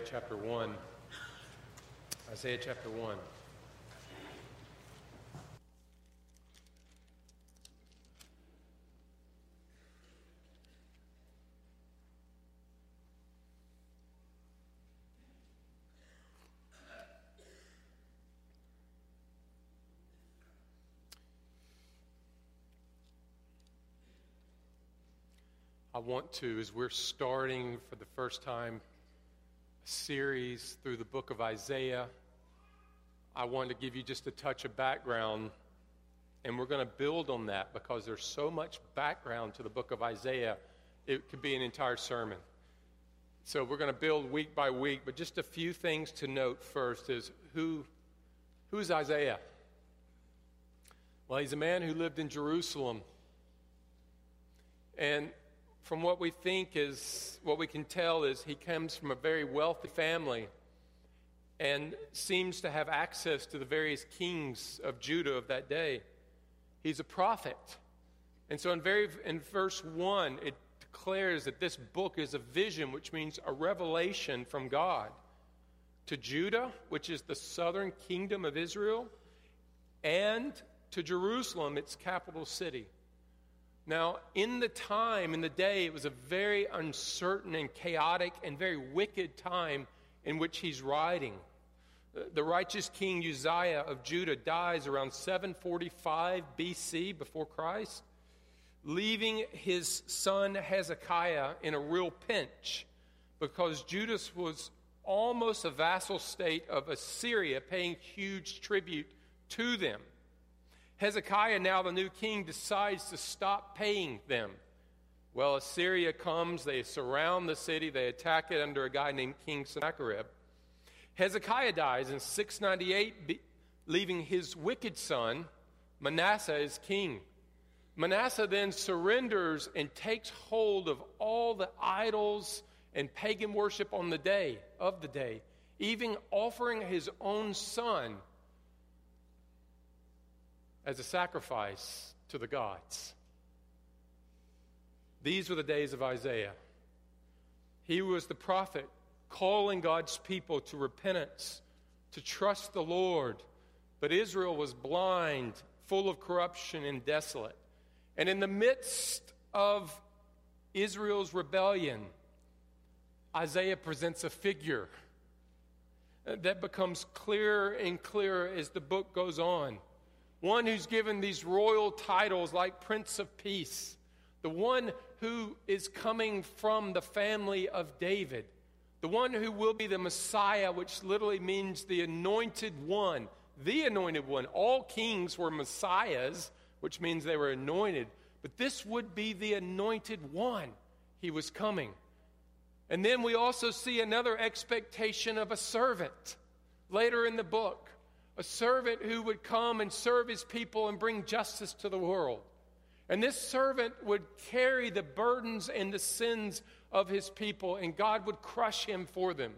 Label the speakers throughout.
Speaker 1: Isaiah chapter 1. Isaiah chapter 1. I want to, as we're starting for the first time series through the book of Isaiah, I want to give you just a touch of background. And we're going to build on that because there's so much background to the book of Isaiah, it could be an entire sermon. So we're going to build week by week, but just a few things to note first is who, who's Isaiah? Well, he's a man who lived in Jerusalem. And from what we think is, what we can tell is he comes from a very wealthy family and seems to have access to the various kings of Judah of that day. He's a prophet. And so in, very, in verse 1, it declares that this book is a vision, which means a revelation from God to Judah, which is the southern kingdom of Israel, and to Jerusalem, its capital city. Now, in the time, in the day, it was a very uncertain and chaotic and very wicked time in which he's writing. The righteous king Uzziah of Judah dies around 745 BC before Christ, leaving his son Hezekiah in a real pinch because Judas was almost a vassal state of Assyria, paying huge tribute to them. Hezekiah, now the new king, decides to stop paying them. Well, Assyria comes, they surround the city, they attack it under a guy named King Sennacherib. Hezekiah dies in 698, leaving his wicked son, Manasseh, as king. Manasseh then surrenders and takes hold of all the idols and pagan worship on the day of the day, even offering his own son as a sacrifice to the gods. These were the days of Isaiah. He was the prophet calling God's people to repentance, to trust the Lord. But Israel was blind, full of corruption, and desolate. And in the midst of Israel's rebellion, Isaiah presents a figure that becomes clearer and clearer as the book goes on one who's given these royal titles like Prince of Peace, the one who is coming from the family of David, the one who will be the Messiah, which literally means the anointed one, the anointed one. All kings were messiahs, which means they were anointed, but this would be the anointed one. He was coming. And then we also see another expectation of a servant later in the book a servant who would come and serve his people and bring justice to the world. And this servant would carry the burdens and the sins of his people, and God would crush him for them.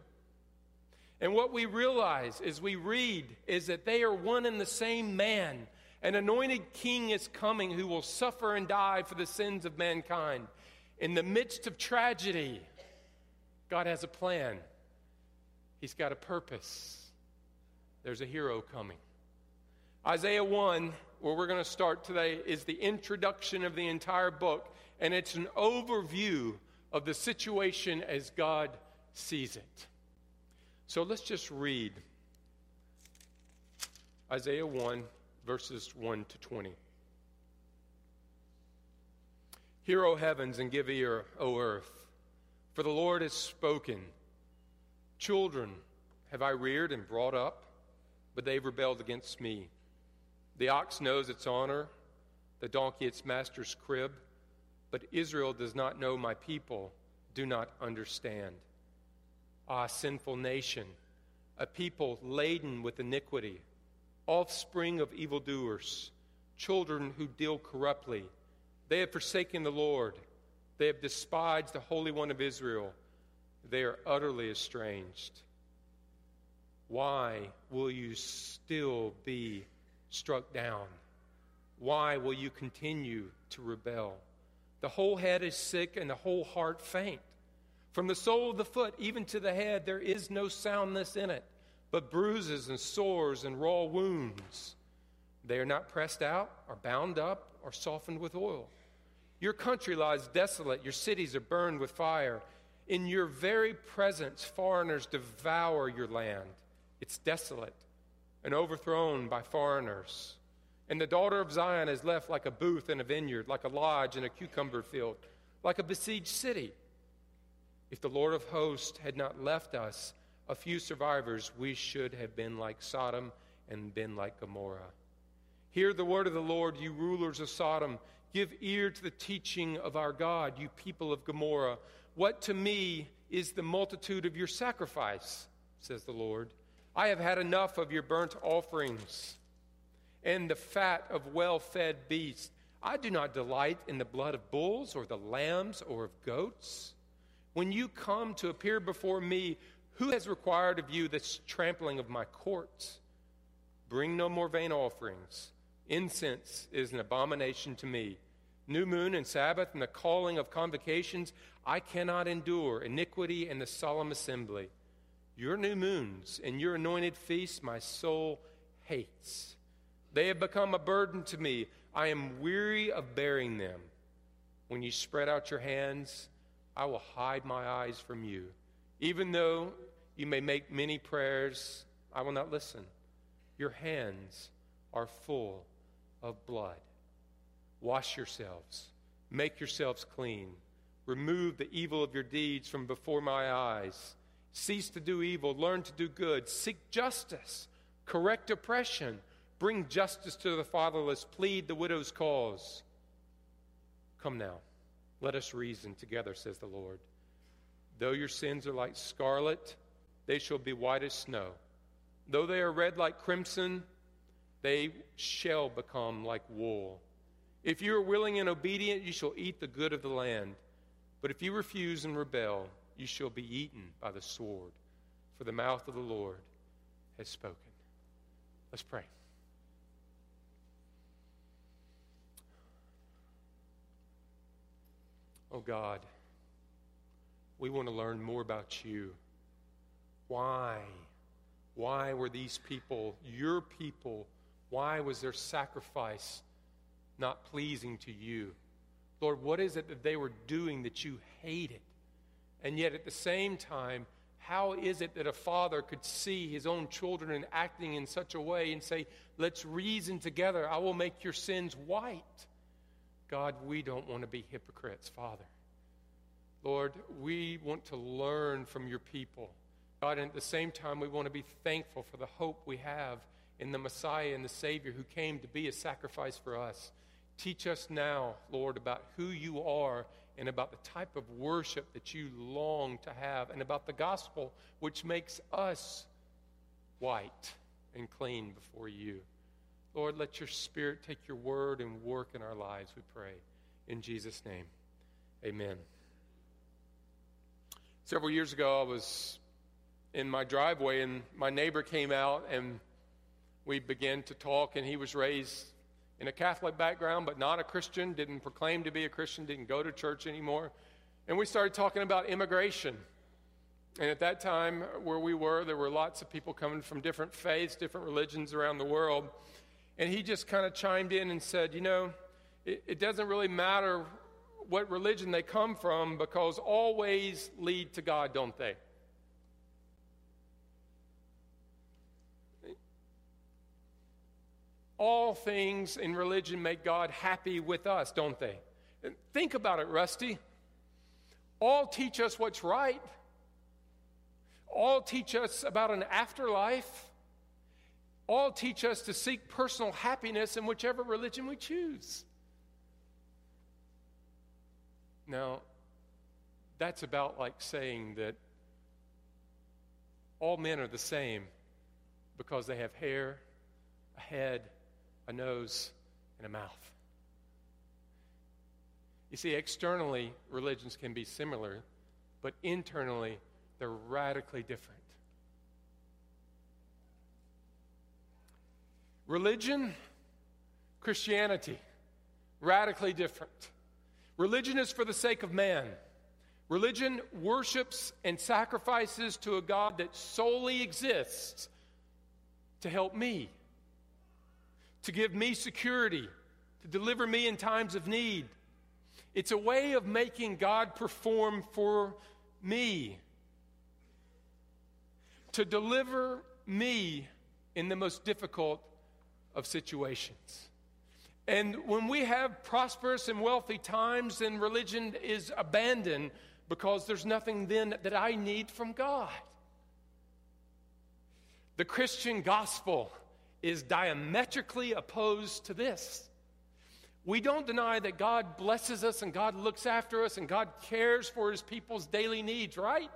Speaker 1: And what we realize as we read is that they are one and the same man. An anointed king is coming who will suffer and die for the sins of mankind. In the midst of tragedy, God has a plan, He's got a purpose there's a hero coming. Isaiah 1, where we're going to start today, is the introduction of the entire book, and it's an overview of the situation as God sees it. So let's just read Isaiah 1, verses 1 to 20. Hear, O heavens, and give ear, O earth, for the Lord has spoken. Children have I reared and brought up but they've rebelled against me. The ox knows its honor, the donkey its master's crib, but Israel does not know my people, do not understand. Ah, sinful nation, a people laden with iniquity, offspring of evildoers, children who deal corruptly. They have forsaken the Lord, they have despised the Holy One of Israel. They are utterly estranged. Why will you still be struck down? Why will you continue to rebel? The whole head is sick and the whole heart faint. From the sole of the foot even to the head, there is no soundness in it, but bruises and sores and raw wounds. They are not pressed out, or bound up, or softened with oil. Your country lies desolate, your cities are burned with fire. In your very presence, foreigners devour your land. It's desolate and overthrown by foreigners. And the daughter of Zion is left like a booth in a vineyard, like a lodge in a cucumber field, like a besieged city. If the Lord of hosts had not left us a few survivors, we should have been like Sodom and been like Gomorrah. Hear the word of the Lord, you rulers of Sodom. Give ear to the teaching of our God, you people of Gomorrah. What to me is the multitude of your sacrifice, says the Lord. I have had enough of your burnt offerings and the fat of well fed beasts. I do not delight in the blood of bulls or the lambs or of goats. When you come to appear before me, who has required of you this trampling of my courts? Bring no more vain offerings. Incense is an abomination to me. New moon and Sabbath and the calling of convocations, I cannot endure. Iniquity and the solemn assembly. Your new moons and your anointed feasts, my soul hates. They have become a burden to me. I am weary of bearing them. When you spread out your hands, I will hide my eyes from you. Even though you may make many prayers, I will not listen. Your hands are full of blood. Wash yourselves, make yourselves clean. Remove the evil of your deeds from before my eyes. Cease to do evil, learn to do good, seek justice, correct oppression, bring justice to the fatherless, plead the widow's cause. Come now. Let us reason together, says the Lord. Though your sins are like scarlet, they shall be white as snow. Though they are red like crimson, they shall become like wool. If you are willing and obedient, you shall eat the good of the land. But if you refuse and rebel, you shall be eaten by the sword, for the mouth of the Lord has spoken. Let's pray. Oh God, we want to learn more about you. Why? Why were these people your people? Why was their sacrifice not pleasing to you? Lord, what is it that they were doing that you hated? And yet at the same time, how is it that a father could see his own children and acting in such a way and say, Let's reason together, I will make your sins white? God, we don't want to be hypocrites, Father. Lord, we want to learn from your people. God, and at the same time, we want to be thankful for the hope we have in the Messiah and the Savior who came to be a sacrifice for us. Teach us now, Lord, about who you are and about the type of worship that you long to have and about the gospel which makes us white and clean before you. Lord, let your Spirit take your word and work in our lives, we pray. In Jesus' name, amen. Several years ago, I was in my driveway, and my neighbor came out, and we began to talk, and he was raised in a Catholic background, but not a Christian, didn't proclaim to be a Christian, didn't go to church anymore. And we started talking about immigration. And at that time, where we were, there were lots of people coming from different faiths, different religions around the world. And he just kind of chimed in and said, You know, it, it doesn't really matter what religion they come from because all ways lead to God, don't they? All things in religion make God happy with us, don't they? Think about it, Rusty. All teach us what's right. All teach us about an afterlife all teach us to seek personal happiness in whichever religion we choose. Now, that's about like saying that all men are the same because they have hair, a head, a nose, and a mouth. You see, externally, religions can be similar, but internally, they're radically different. Religion, Christianity, radically different. Religion is for the sake of man. Religion worships and sacrifices to a God that solely exists to help me, to give me security, to deliver me in times of need. It's a way of making God perform for me, to deliver me in the most difficult of situations. And when we have prosperous and wealthy times, then religion is abandoned because there's nothing then that I need from God. The Christian gospel is diametrically opposed to this. We don't deny that God blesses us and God looks after us and God cares for his people's daily needs, right?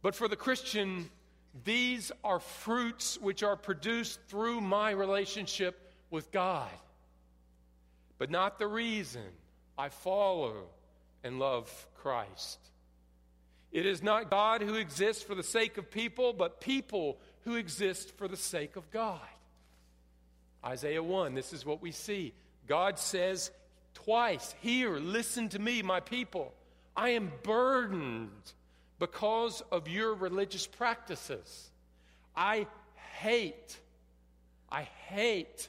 Speaker 1: But for the Christian, these are fruits which are produced through my relationship with God, but not the reason I follow and love Christ. It is not God who exists for the sake of people, but people who exist for the sake of God. Isaiah 1, this is what we see. God says twice, Hear, listen to me, my people. I am burdened because of your religious practices. I hate, I hate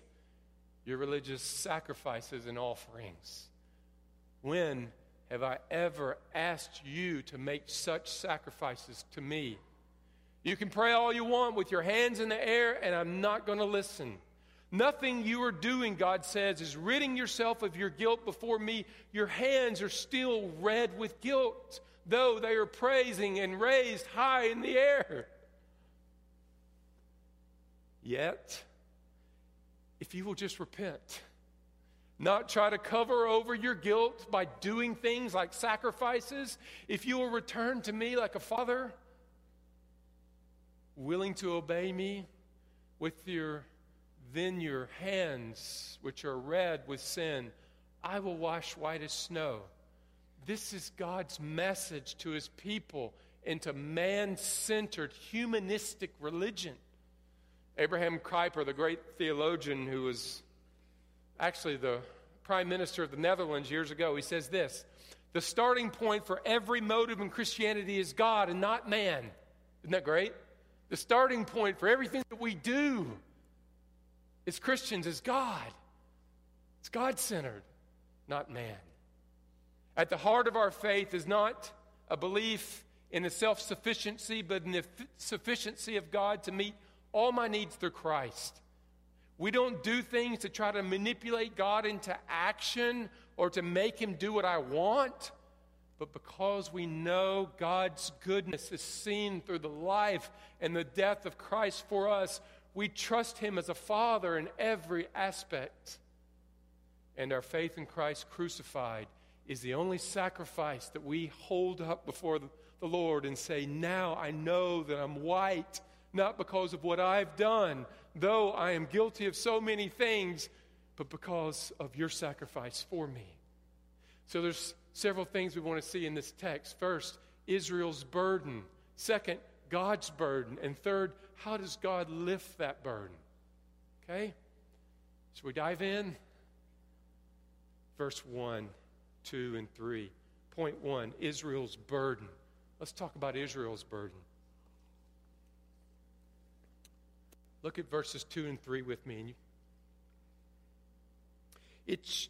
Speaker 1: your religious sacrifices and offerings. When have I ever asked you to make such sacrifices to me? You can pray all you want with your hands in the air, and I'm not going to listen. Nothing you are doing, God says, is ridding yourself of your guilt before me. Your hands are still red with guilt, though they are praising and raised high in the air. Yet, if you will just repent, not try to cover over your guilt by doing things like sacrifices, if you will return to me like a father, willing to obey me with your then your hands which are red with sin I will wash white as snow. This is God's message to his people into man centered humanistic religion. Abraham Kuyper, the great theologian who was actually the prime minister of the Netherlands years ago, he says this The starting point for every motive in Christianity is God and not man. Isn't that great? The starting point for everything that we do as Christians is God. It's God centered, not man. At the heart of our faith is not a belief in the self sufficiency, but in the sufficiency of God to meet all my needs through Christ. We don't do things to try to manipulate God into action or to make him do what I want, but because we know God's goodness is seen through the life and the death of Christ for us, we trust him as a father in every aspect. And our faith in Christ crucified is the only sacrifice that we hold up before the Lord and say, Now I know that I'm white, not because of what I've done, though I am guilty of so many things, but because of your sacrifice for me. So there's several things we want to see in this text. First, Israel's burden. Second, God's burden. And third, how does God lift that burden? Okay? So we dive in. Verse 1, 2, and 3. Point 1 Israel's burden. Let's talk about Israel's burden. Look at verses 2 and 3 with me. It's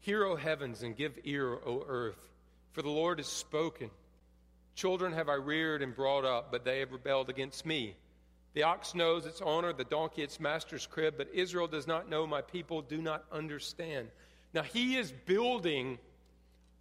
Speaker 1: Hear, O heavens, and give ear, O earth, for the Lord has spoken. Children have I reared and brought up, but they have rebelled against me. The ox knows its owner, the donkey its master's crib, but Israel does not know, my people do not understand. Now he is building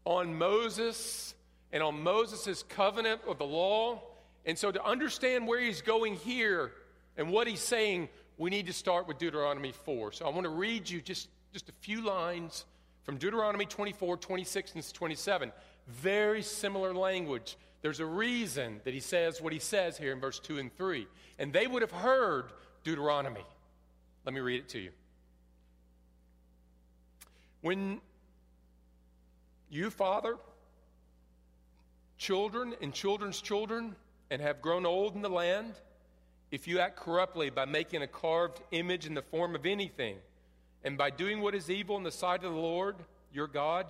Speaker 1: on Moses and on Moses' covenant of the law and so, to understand where he's going here and what he's saying, we need to start with Deuteronomy 4. So, I want to read you just, just a few lines from Deuteronomy 24, 26, and 27. Very similar language. There's a reason that he says what he says here in verse 2 and 3. And they would have heard Deuteronomy. Let me read it to you. When you, Father, children, and children's children, and have grown old in the land, if you act corruptly by making a carved image in the form of anything, and by doing what is evil in the sight of the Lord your God,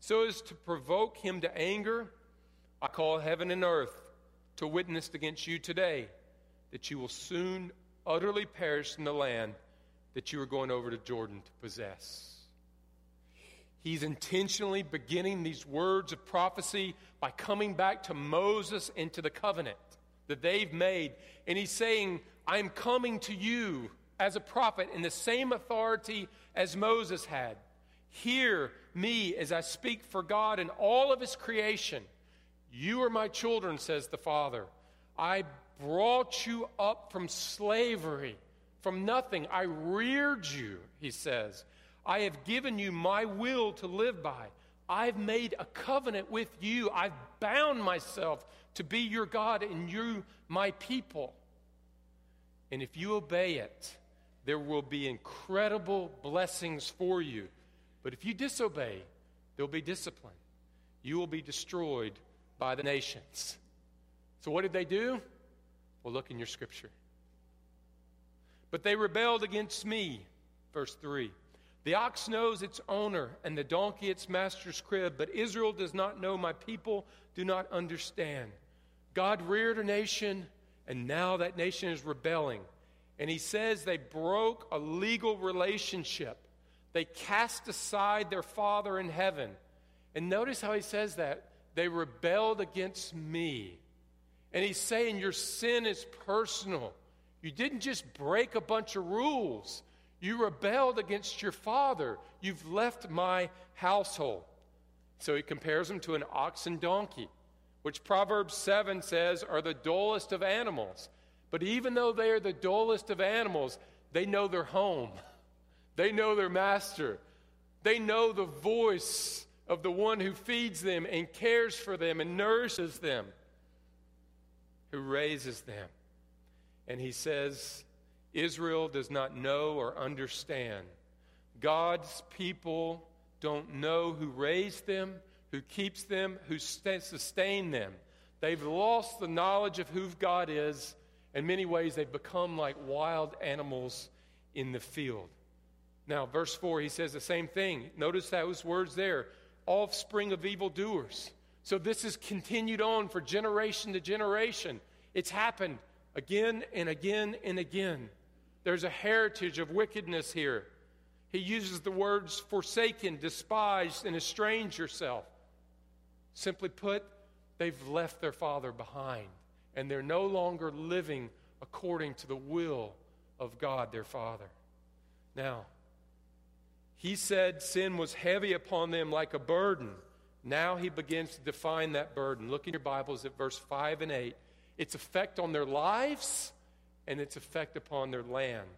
Speaker 1: so as to provoke him to anger, I call heaven and earth to witness against you today that you will soon utterly perish in the land that you are going over to Jordan to possess. He's intentionally beginning these words of prophecy by coming back to Moses and to the covenant that they've made. And he's saying, I'm coming to you as a prophet in the same authority as Moses had. Hear me as I speak for God and all of his creation. You are my children, says the Father. I brought you up from slavery, from nothing. I reared you, he says. I have given you my will to live by. I've made a covenant with you. I've bound myself to be your God and you my people. And if you obey it, there will be incredible blessings for you. But if you disobey, there'll be discipline. You will be destroyed by the nations. So, what did they do? Well, look in your scripture. But they rebelled against me, verse 3. The ox knows its owner, and the donkey its master's crib, but Israel does not know, my people do not understand. God reared a nation, and now that nation is rebelling. And he says they broke a legal relationship. They cast aside their Father in heaven. And notice how he says that. They rebelled against me. And he's saying your sin is personal. You didn't just break a bunch of rules, you rebelled against your father. You've left my household. So he compares them to an ox and donkey, which Proverbs 7 says are the dullest of animals. But even though they are the dullest of animals, they know their home, they know their master, they know the voice of the one who feeds them and cares for them and nourishes them, who raises them. And he says, Israel does not know or understand. God's people don't know who raised them, who keeps them, who sustained them. They've lost the knowledge of who God is. In many ways, they've become like wild animals in the field. Now, verse 4, he says the same thing. Notice those words there offspring of evildoers. So this has continued on for generation to generation. It's happened again and again and again. There's a heritage of wickedness here. He uses the words forsaken, despised, and estranged yourself. Simply put, they've left their father behind, and they're no longer living according to the will of God, their Father. Now, he said sin was heavy upon them like a burden. Now he begins to define that burden. Look in your Bibles at verse 5 and 8. Its effect on their lives and its effect upon their land.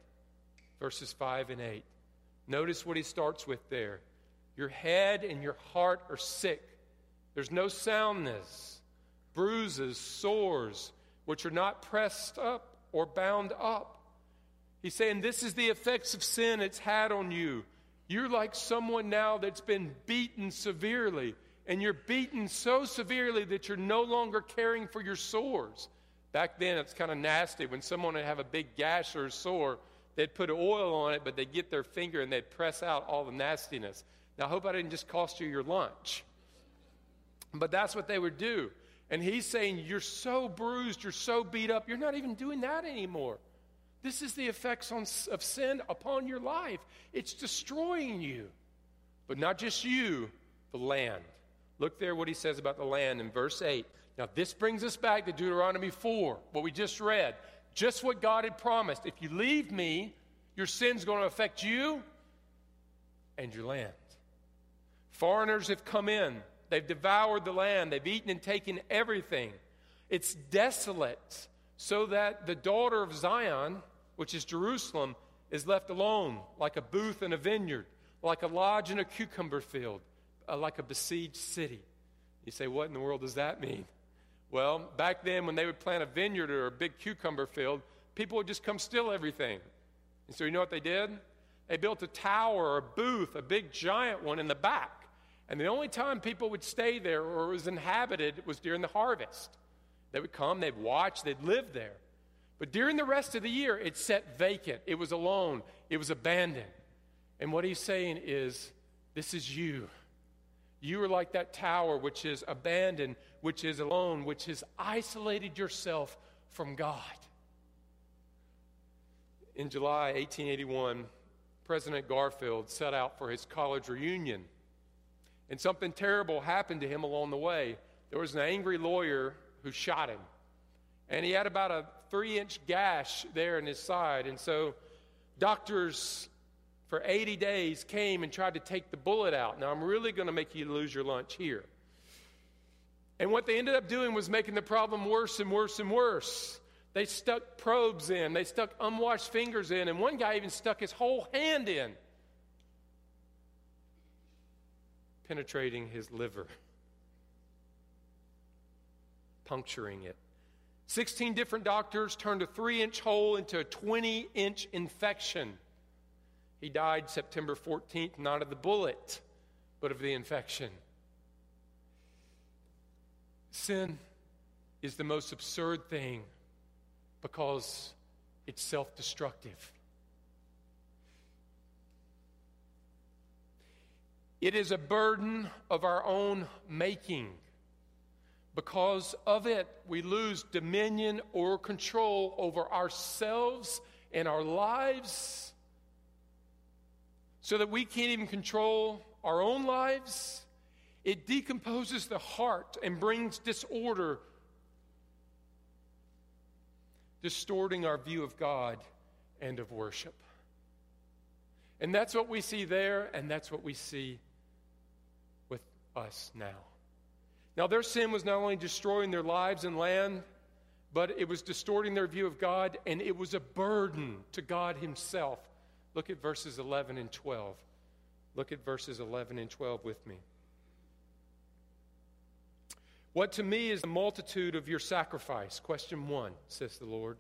Speaker 1: Verses 5 and 8. Notice what he starts with there. Your head and your heart are sick. There's no soundness, bruises, sores, which are not pressed up or bound up. He's saying this is the effects of sin it's had on you. You're like someone now that's been beaten severely, and you're beaten so severely that you're no longer caring for your sores. Back then, it's kind of nasty. When someone would have a big gash or a sore, they'd put oil on it, but they'd get their finger and they'd press out all the nastiness. Now, I hope I didn't just cost you your lunch. But that's what they would do. And he's saying, You're so bruised, you're so beat up, you're not even doing that anymore. This is the effects on, of sin upon your life. It's destroying you. But not just you, the land. Look there what he says about the land in verse 8. Now, this brings us back to Deuteronomy 4, what we just read. Just what God had promised. If you leave me, your sin's going to affect you and your land. Foreigners have come in, they've devoured the land, they've eaten and taken everything. It's desolate, so that the daughter of Zion, which is Jerusalem, is left alone, like a booth in a vineyard, like a lodge in a cucumber field, uh, like a besieged city. You say, what in the world does that mean? Well, back then, when they would plant a vineyard or a big cucumber field, people would just come steal everything. And so, you know what they did? They built a tower or a booth, a big giant one in the back. And the only time people would stay there or it was inhabited was during the harvest. They would come, they'd watch, they'd live there. But during the rest of the year, it sat vacant. It was alone. It was abandoned. And what he's saying is, this is you. You are like that tower which is abandoned, which is alone, which has isolated yourself from God. In July 1881, President Garfield set out for his college reunion. And something terrible happened to him along the way. There was an angry lawyer who shot him. And he had about a three inch gash there in his side. And so doctors for 80 days came and tried to take the bullet out. Now, I'm really going to make you lose your lunch here. And what they ended up doing was making the problem worse and worse and worse. They stuck probes in, they stuck unwashed fingers in, and one guy even stuck his whole hand in, penetrating his liver, puncturing it. 16 different doctors turned a three inch hole into a 20 inch infection. He died September 14th, not of the bullet, but of the infection. Sin is the most absurd thing because it's self destructive. It is a burden of our own making. Because of it, we lose dominion or control over ourselves and our lives so that we can't even control our own lives. It decomposes the heart and brings disorder, distorting our view of God and of worship. And that's what we see there, and that's what we see us now. Now, their sin was not only destroying their lives and land, but it was distorting their view of God, and it was a burden to God Himself. Look at verses 11 and 12. Look at verses 11 and 12 with me. What to me is the multitude of your sacrifice? Question one, says the Lord.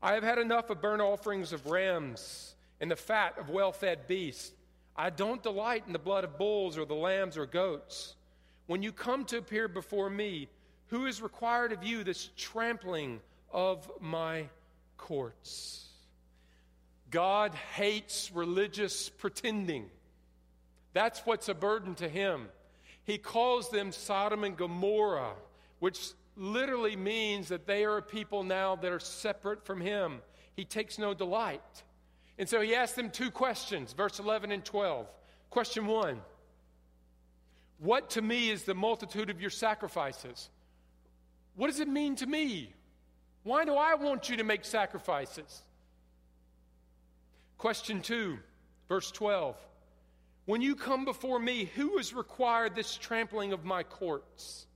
Speaker 1: I have had enough of burnt offerings of rams and the fat of well fed beasts. I don't delight in the blood of bulls or the lambs or goats. When you come to appear before me, who is required of you this trampling of my courts? God hates religious pretending. That's what's a burden to him. He calls them Sodom and Gomorrah, which literally means that they are a people now that are separate from him. He takes no delight. And so he asks them two questions, verse 11 and 12. Question one what to me is the multitude of your sacrifices? What does it mean to me? Why do I want you to make sacrifices? Question 2, verse 12. When you come before me, who has required this trampling of my courts?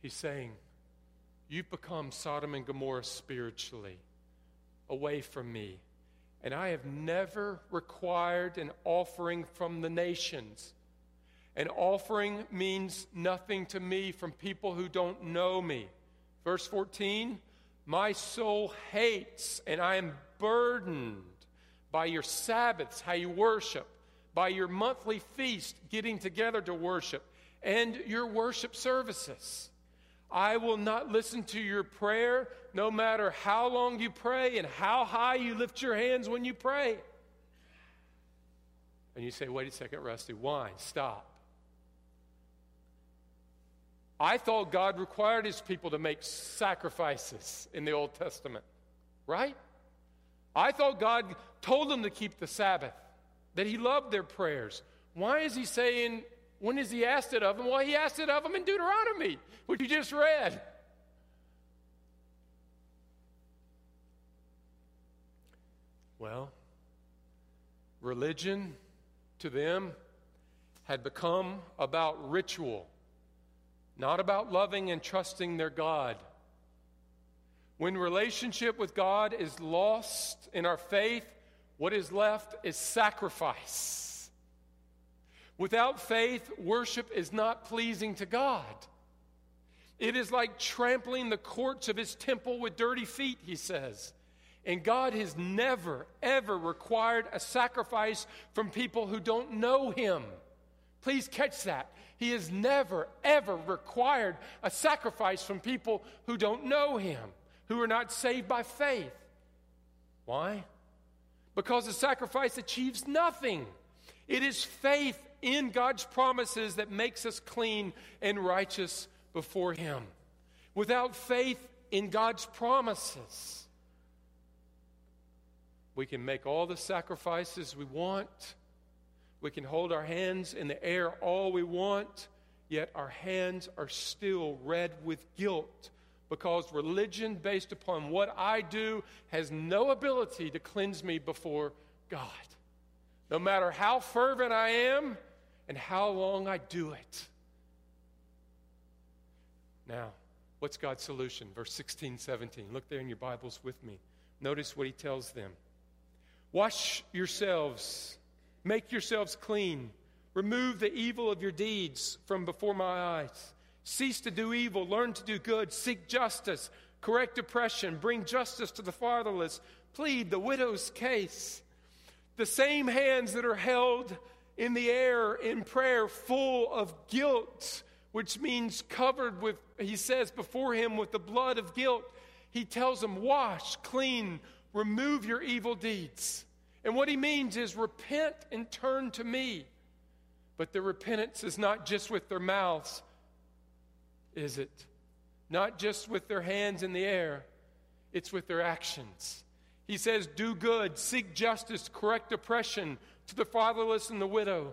Speaker 1: He's saying, You've become Sodom and Gomorrah spiritually, away from me. And I have never required an offering from the nations. An offering means nothing to me from people who don't know me. Verse 14 My soul hates, and I am burdened by your Sabbaths, how you worship, by your monthly feast, getting together to worship, and your worship services. I will not listen to your prayer, no matter how long you pray and how high you lift your hands when you pray. And you say, wait a second, Rusty, why? Stop. I thought God required his people to make sacrifices in the Old Testament, right? I thought God told them to keep the Sabbath, that he loved their prayers. Why is he saying, when has he asked it of them? Well, he asked it of them in Deuteronomy, which you just read. Well, religion to them had become about ritual not about loving and trusting their God. When relationship with God is lost in our faith, what is left is sacrifice. Without faith, worship is not pleasing to God. It is like trampling the courts of his temple with dirty feet, he says. And God has never, ever required a sacrifice from people who don't know him. Please catch that. He has never, ever required a sacrifice from people who don't know Him, who are not saved by faith. Why? Because the sacrifice achieves nothing. It is faith in God's promises that makes us clean and righteous before Him. Without faith in God's promises, we can make all the sacrifices we want. We can hold our hands in the air all we want, yet our hands are still red with guilt because religion based upon what I do has no ability to cleanse me before God. No matter how fervent I am and how long I do it. Now, what's God's solution? Verse 16, 17. Look there in your Bibles with me. Notice what he tells them Wash yourselves, make yourselves clean, remove the evil of your deeds from before my eyes. Cease to do evil, learn to do good, seek justice, correct oppression, bring justice to the fatherless, plead the widow's case. The same hands that are held in the air in prayer, full of guilt, which means covered with, he says, before him with the blood of guilt. He tells them, Wash, clean, remove your evil deeds. And what he means is repent and turn to me. But the repentance is not just with their mouths, is it? Not just with their hands in the air, it's with their actions. He says, Do good, seek justice, correct oppression to the fatherless and the widow.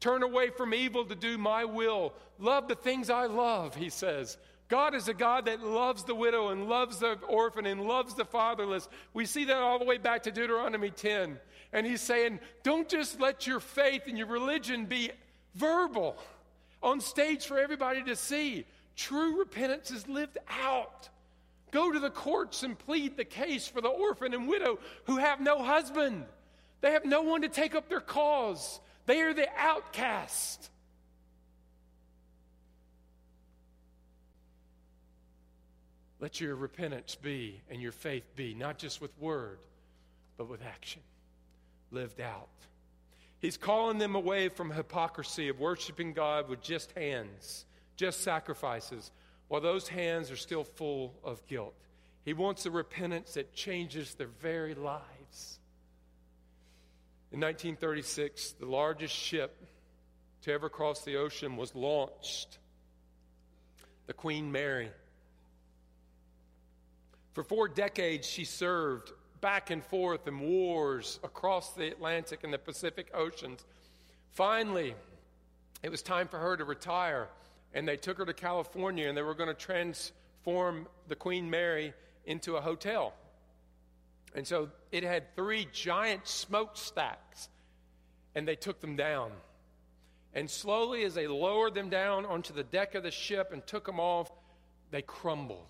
Speaker 1: Turn away from evil to do my will. Love the things I love, he says. God is a God that loves the widow and loves the orphan and loves the fatherless. We see that all the way back to Deuteronomy 10. And he's saying, don't just let your faith and your religion be verbal on stage for everybody to see. True repentance is lived out. Go to the courts and plead the case for the orphan and widow who have no husband. They have no one to take up their cause. They are the outcast. Let your repentance be and your faith be not just with word, but with action, lived out. He's calling them away from hypocrisy of worshiping God with just hands just sacrifices, while those hands are still full of guilt. He wants a repentance that changes their very lives. In 1936, the largest ship to ever cross the ocean was launched the Queen Mary. For four decades, she served back and forth in wars across the Atlantic and the Pacific Oceans. Finally, it was time for her to retire and they took her to California and they were going to transform the Queen Mary into a hotel. And so it had three giant smokestacks, and they took them down. And slowly, as they lowered them down onto the deck of the ship and took them off, they crumbled,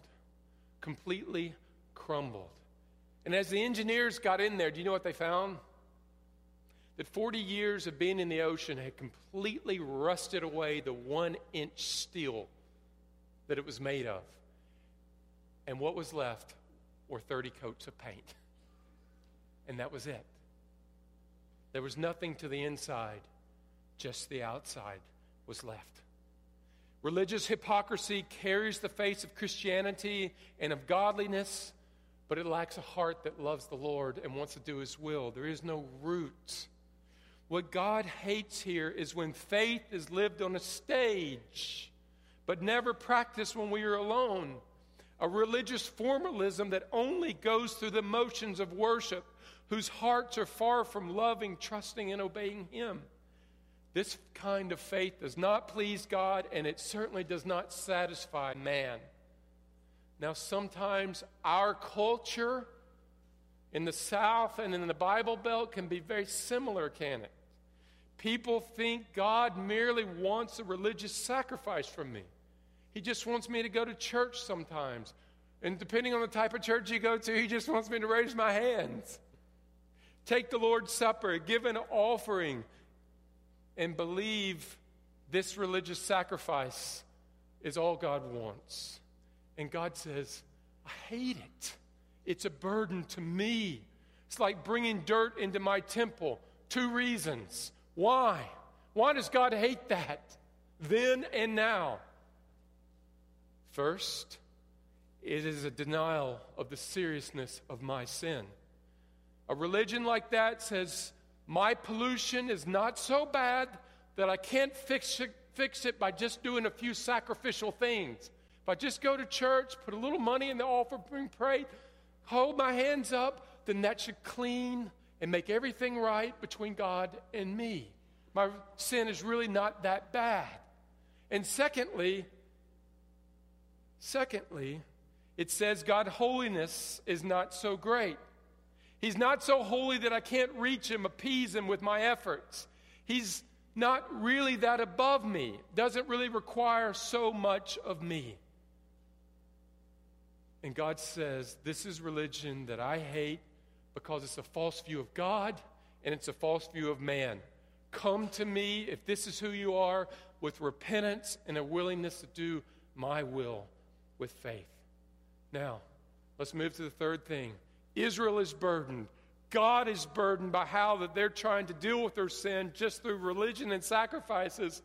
Speaker 1: completely crumbled. And as the engineers got in there, do you know what they found? that 40 years of being in the ocean had completely rusted away the one inch steel that it was made of. And what was left were 30 coats of paint. And that was it. There was nothing to the inside, just the outside was left. Religious hypocrisy carries the face of Christianity and of godliness, but it lacks a heart that loves the Lord and wants to do His will. There is no roots what God hates here is when faith is lived on a stage, but never practiced when we are alone. A religious formalism that only goes through the motions of worship, whose hearts are far from loving, trusting, and obeying Him. This kind of faith does not please God, and it certainly does not satisfy man. Now, sometimes our culture in the South and in the Bible Belt can be very similar, can it? People think God merely wants a religious sacrifice from me. He just wants me to go to church sometimes. And depending on the type of church you go to, He just wants me to raise my hands. Take the Lord's Supper, give an offering, and believe this religious sacrifice is all God wants. And God says, I hate it. It's a burden to me. It's like bringing dirt into my temple. Two reasons. Why? Why does God hate that then and now? First, it is a denial of the seriousness of my sin. A religion like that says, My pollution is not so bad, that I can't fix it, fix it by just doing a few sacrificial things. If I just go to church, put a little money in the offering plate, hold my hands up, then that should clean and make everything right between God and me. My sin is really not that bad. And secondly, secondly, it says God holiness is not so great. He's not so holy that I can't reach him, appease him with my efforts. He's not really that above me, doesn't really require so much of me. And God says, This is religion that I hate because it's a false view of God and it's a false view of man. Come to me, if this is who you are, with repentance and a willingness to do my will with faith. Now, let's move to the third thing. Israel is burdened. God is burdened by how that they're trying to deal with their sin just through religion and sacrifices.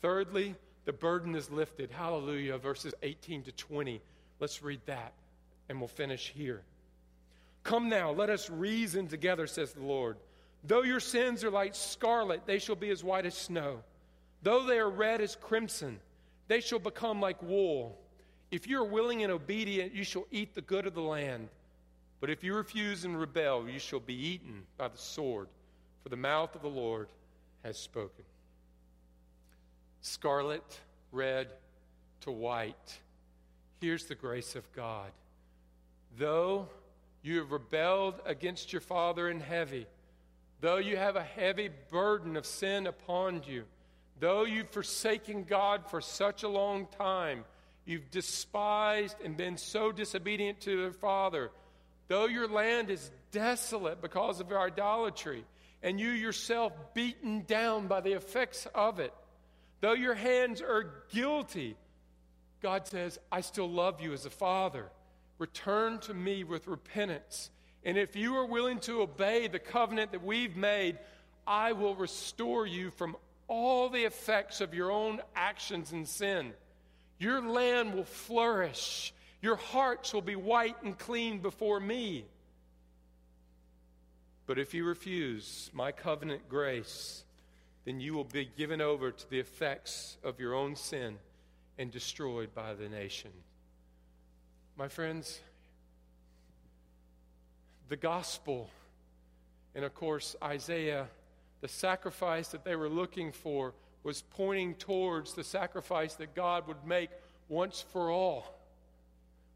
Speaker 1: Thirdly, the burden is lifted. Hallelujah. Verses 18 to 20. Let's read that and we'll finish here. Come now, let us reason together, says the Lord. Though your sins are like scarlet, they shall be as white as snow. Though they are red as crimson, they shall become like wool. If you are willing and obedient, you shall eat the good of the land. But if you refuse and rebel, you shall be eaten by the sword, for the mouth of the Lord has spoken. Scarlet, red to white. Here's the grace of God. Though you have rebelled against your Father in heavy, though you have a heavy burden of sin upon you, though you've forsaken God for such a long time, You've despised and been so disobedient to your father. Though your land is desolate because of your idolatry, and you yourself beaten down by the effects of it, though your hands are guilty, God says, I still love you as a father. Return to me with repentance. And if you are willing to obey the covenant that we've made, I will restore you from all the effects of your own actions and sin. Your land will flourish. Your hearts will be white and clean before me. But if you refuse my covenant grace, then you will be given over to the effects of your own sin and destroyed by the nation. My friends, the gospel, and of course, Isaiah, the sacrifice that they were looking for was pointing towards the sacrifice that God would make once for all.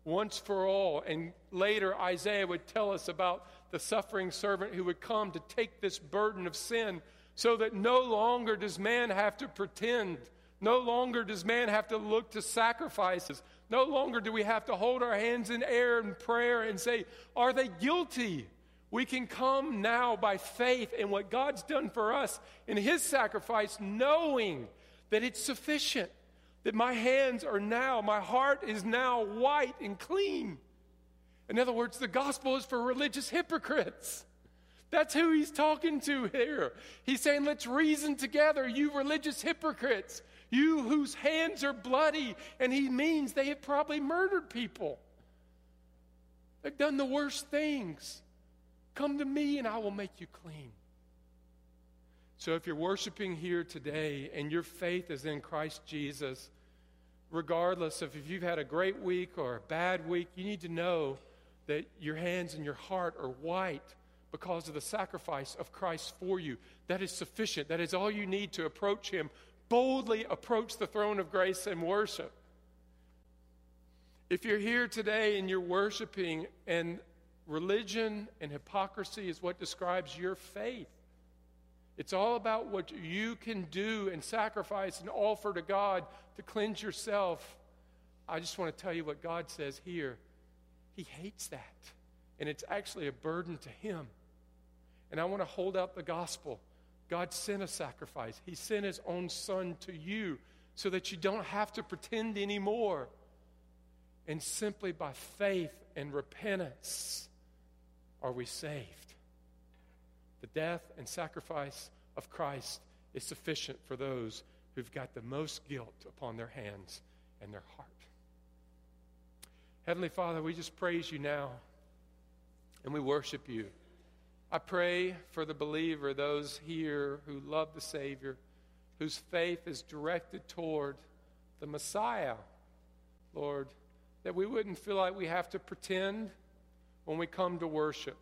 Speaker 1: Once for all. And later, Isaiah would tell us about the suffering servant who would come to take this burden of sin so that no longer does man have to pretend. No longer does man have to look to sacrifices. No longer do we have to hold our hands in air in prayer and say, Are they guilty? We can come now by faith in what God's done for us in His sacrifice, knowing that it's sufficient, that my hands are now, my heart is now white and clean. In other words, the gospel is for religious hypocrites. That's who he's talking to here. He's saying, Let's reason together, you religious hypocrites, you whose hands are bloody. And he means they have probably murdered people, they've done the worst things. Come to me and I will make you clean. So if you're worshiping here today and your faith is in Christ Jesus, regardless of if you've had a great week or a bad week, you need to know that your hands and your heart are white because of the sacrifice of Christ for you. That is sufficient. That is all you need to approach Him. Boldly approach the throne of grace and worship. If you're here today and you're worshiping and Religion and hypocrisy is what describes your faith. It's all about what you can do and sacrifice and offer to God to cleanse yourself. I just want to tell you what God says here. He hates that. And it's actually a burden to Him. And I want to hold out the gospel. God sent a sacrifice, He sent His own Son to you so that you don't have to pretend anymore. And simply by faith and repentance, are we saved. The death and sacrifice of Christ is sufficient for those who've got the most guilt upon their hands and their heart. Heavenly Father, we just praise you now and we worship you. I pray for the believer, those here who love the Savior, whose faith is directed toward the Messiah, Lord, that we wouldn't feel like we have to pretend when we come to worship.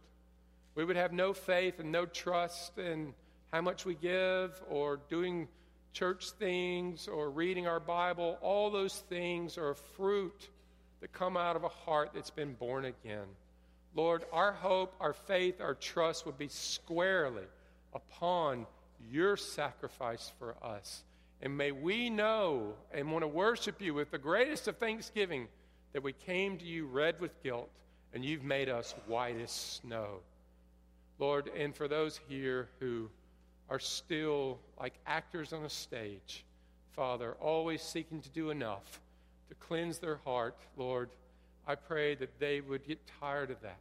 Speaker 1: We would have no faith and no trust in how much we give or doing church things or reading our Bible. All those things are fruit that come out of a heart that's been born again. Lord, our hope, our faith, our trust would be squarely upon your sacrifice for us. And may we know and want to worship you with the greatest of thanksgiving that we came to you red with guilt and you've made us white as snow. Lord, and for those here who are still like actors on a stage, Father, always seeking to do enough to cleanse their heart, Lord, I pray that they would get tired of that.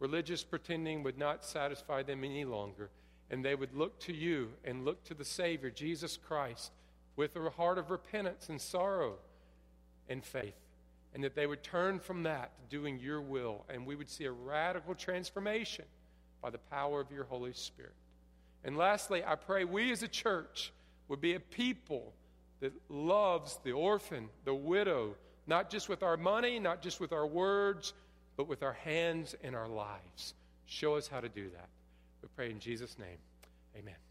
Speaker 1: Religious pretending would not satisfy them any longer, and they would look to you and look to the Savior, Jesus Christ, with a heart of repentance and sorrow and faith, and that they would turn from that to doing your will, and we would see a radical transformation by the power of your Holy Spirit. And lastly, I pray we as a church would be a people that loves the orphan, the widow, not just with our money, not just with our words, but with our hands and our lives. Show us how to do that. We pray in Jesus' name. Amen.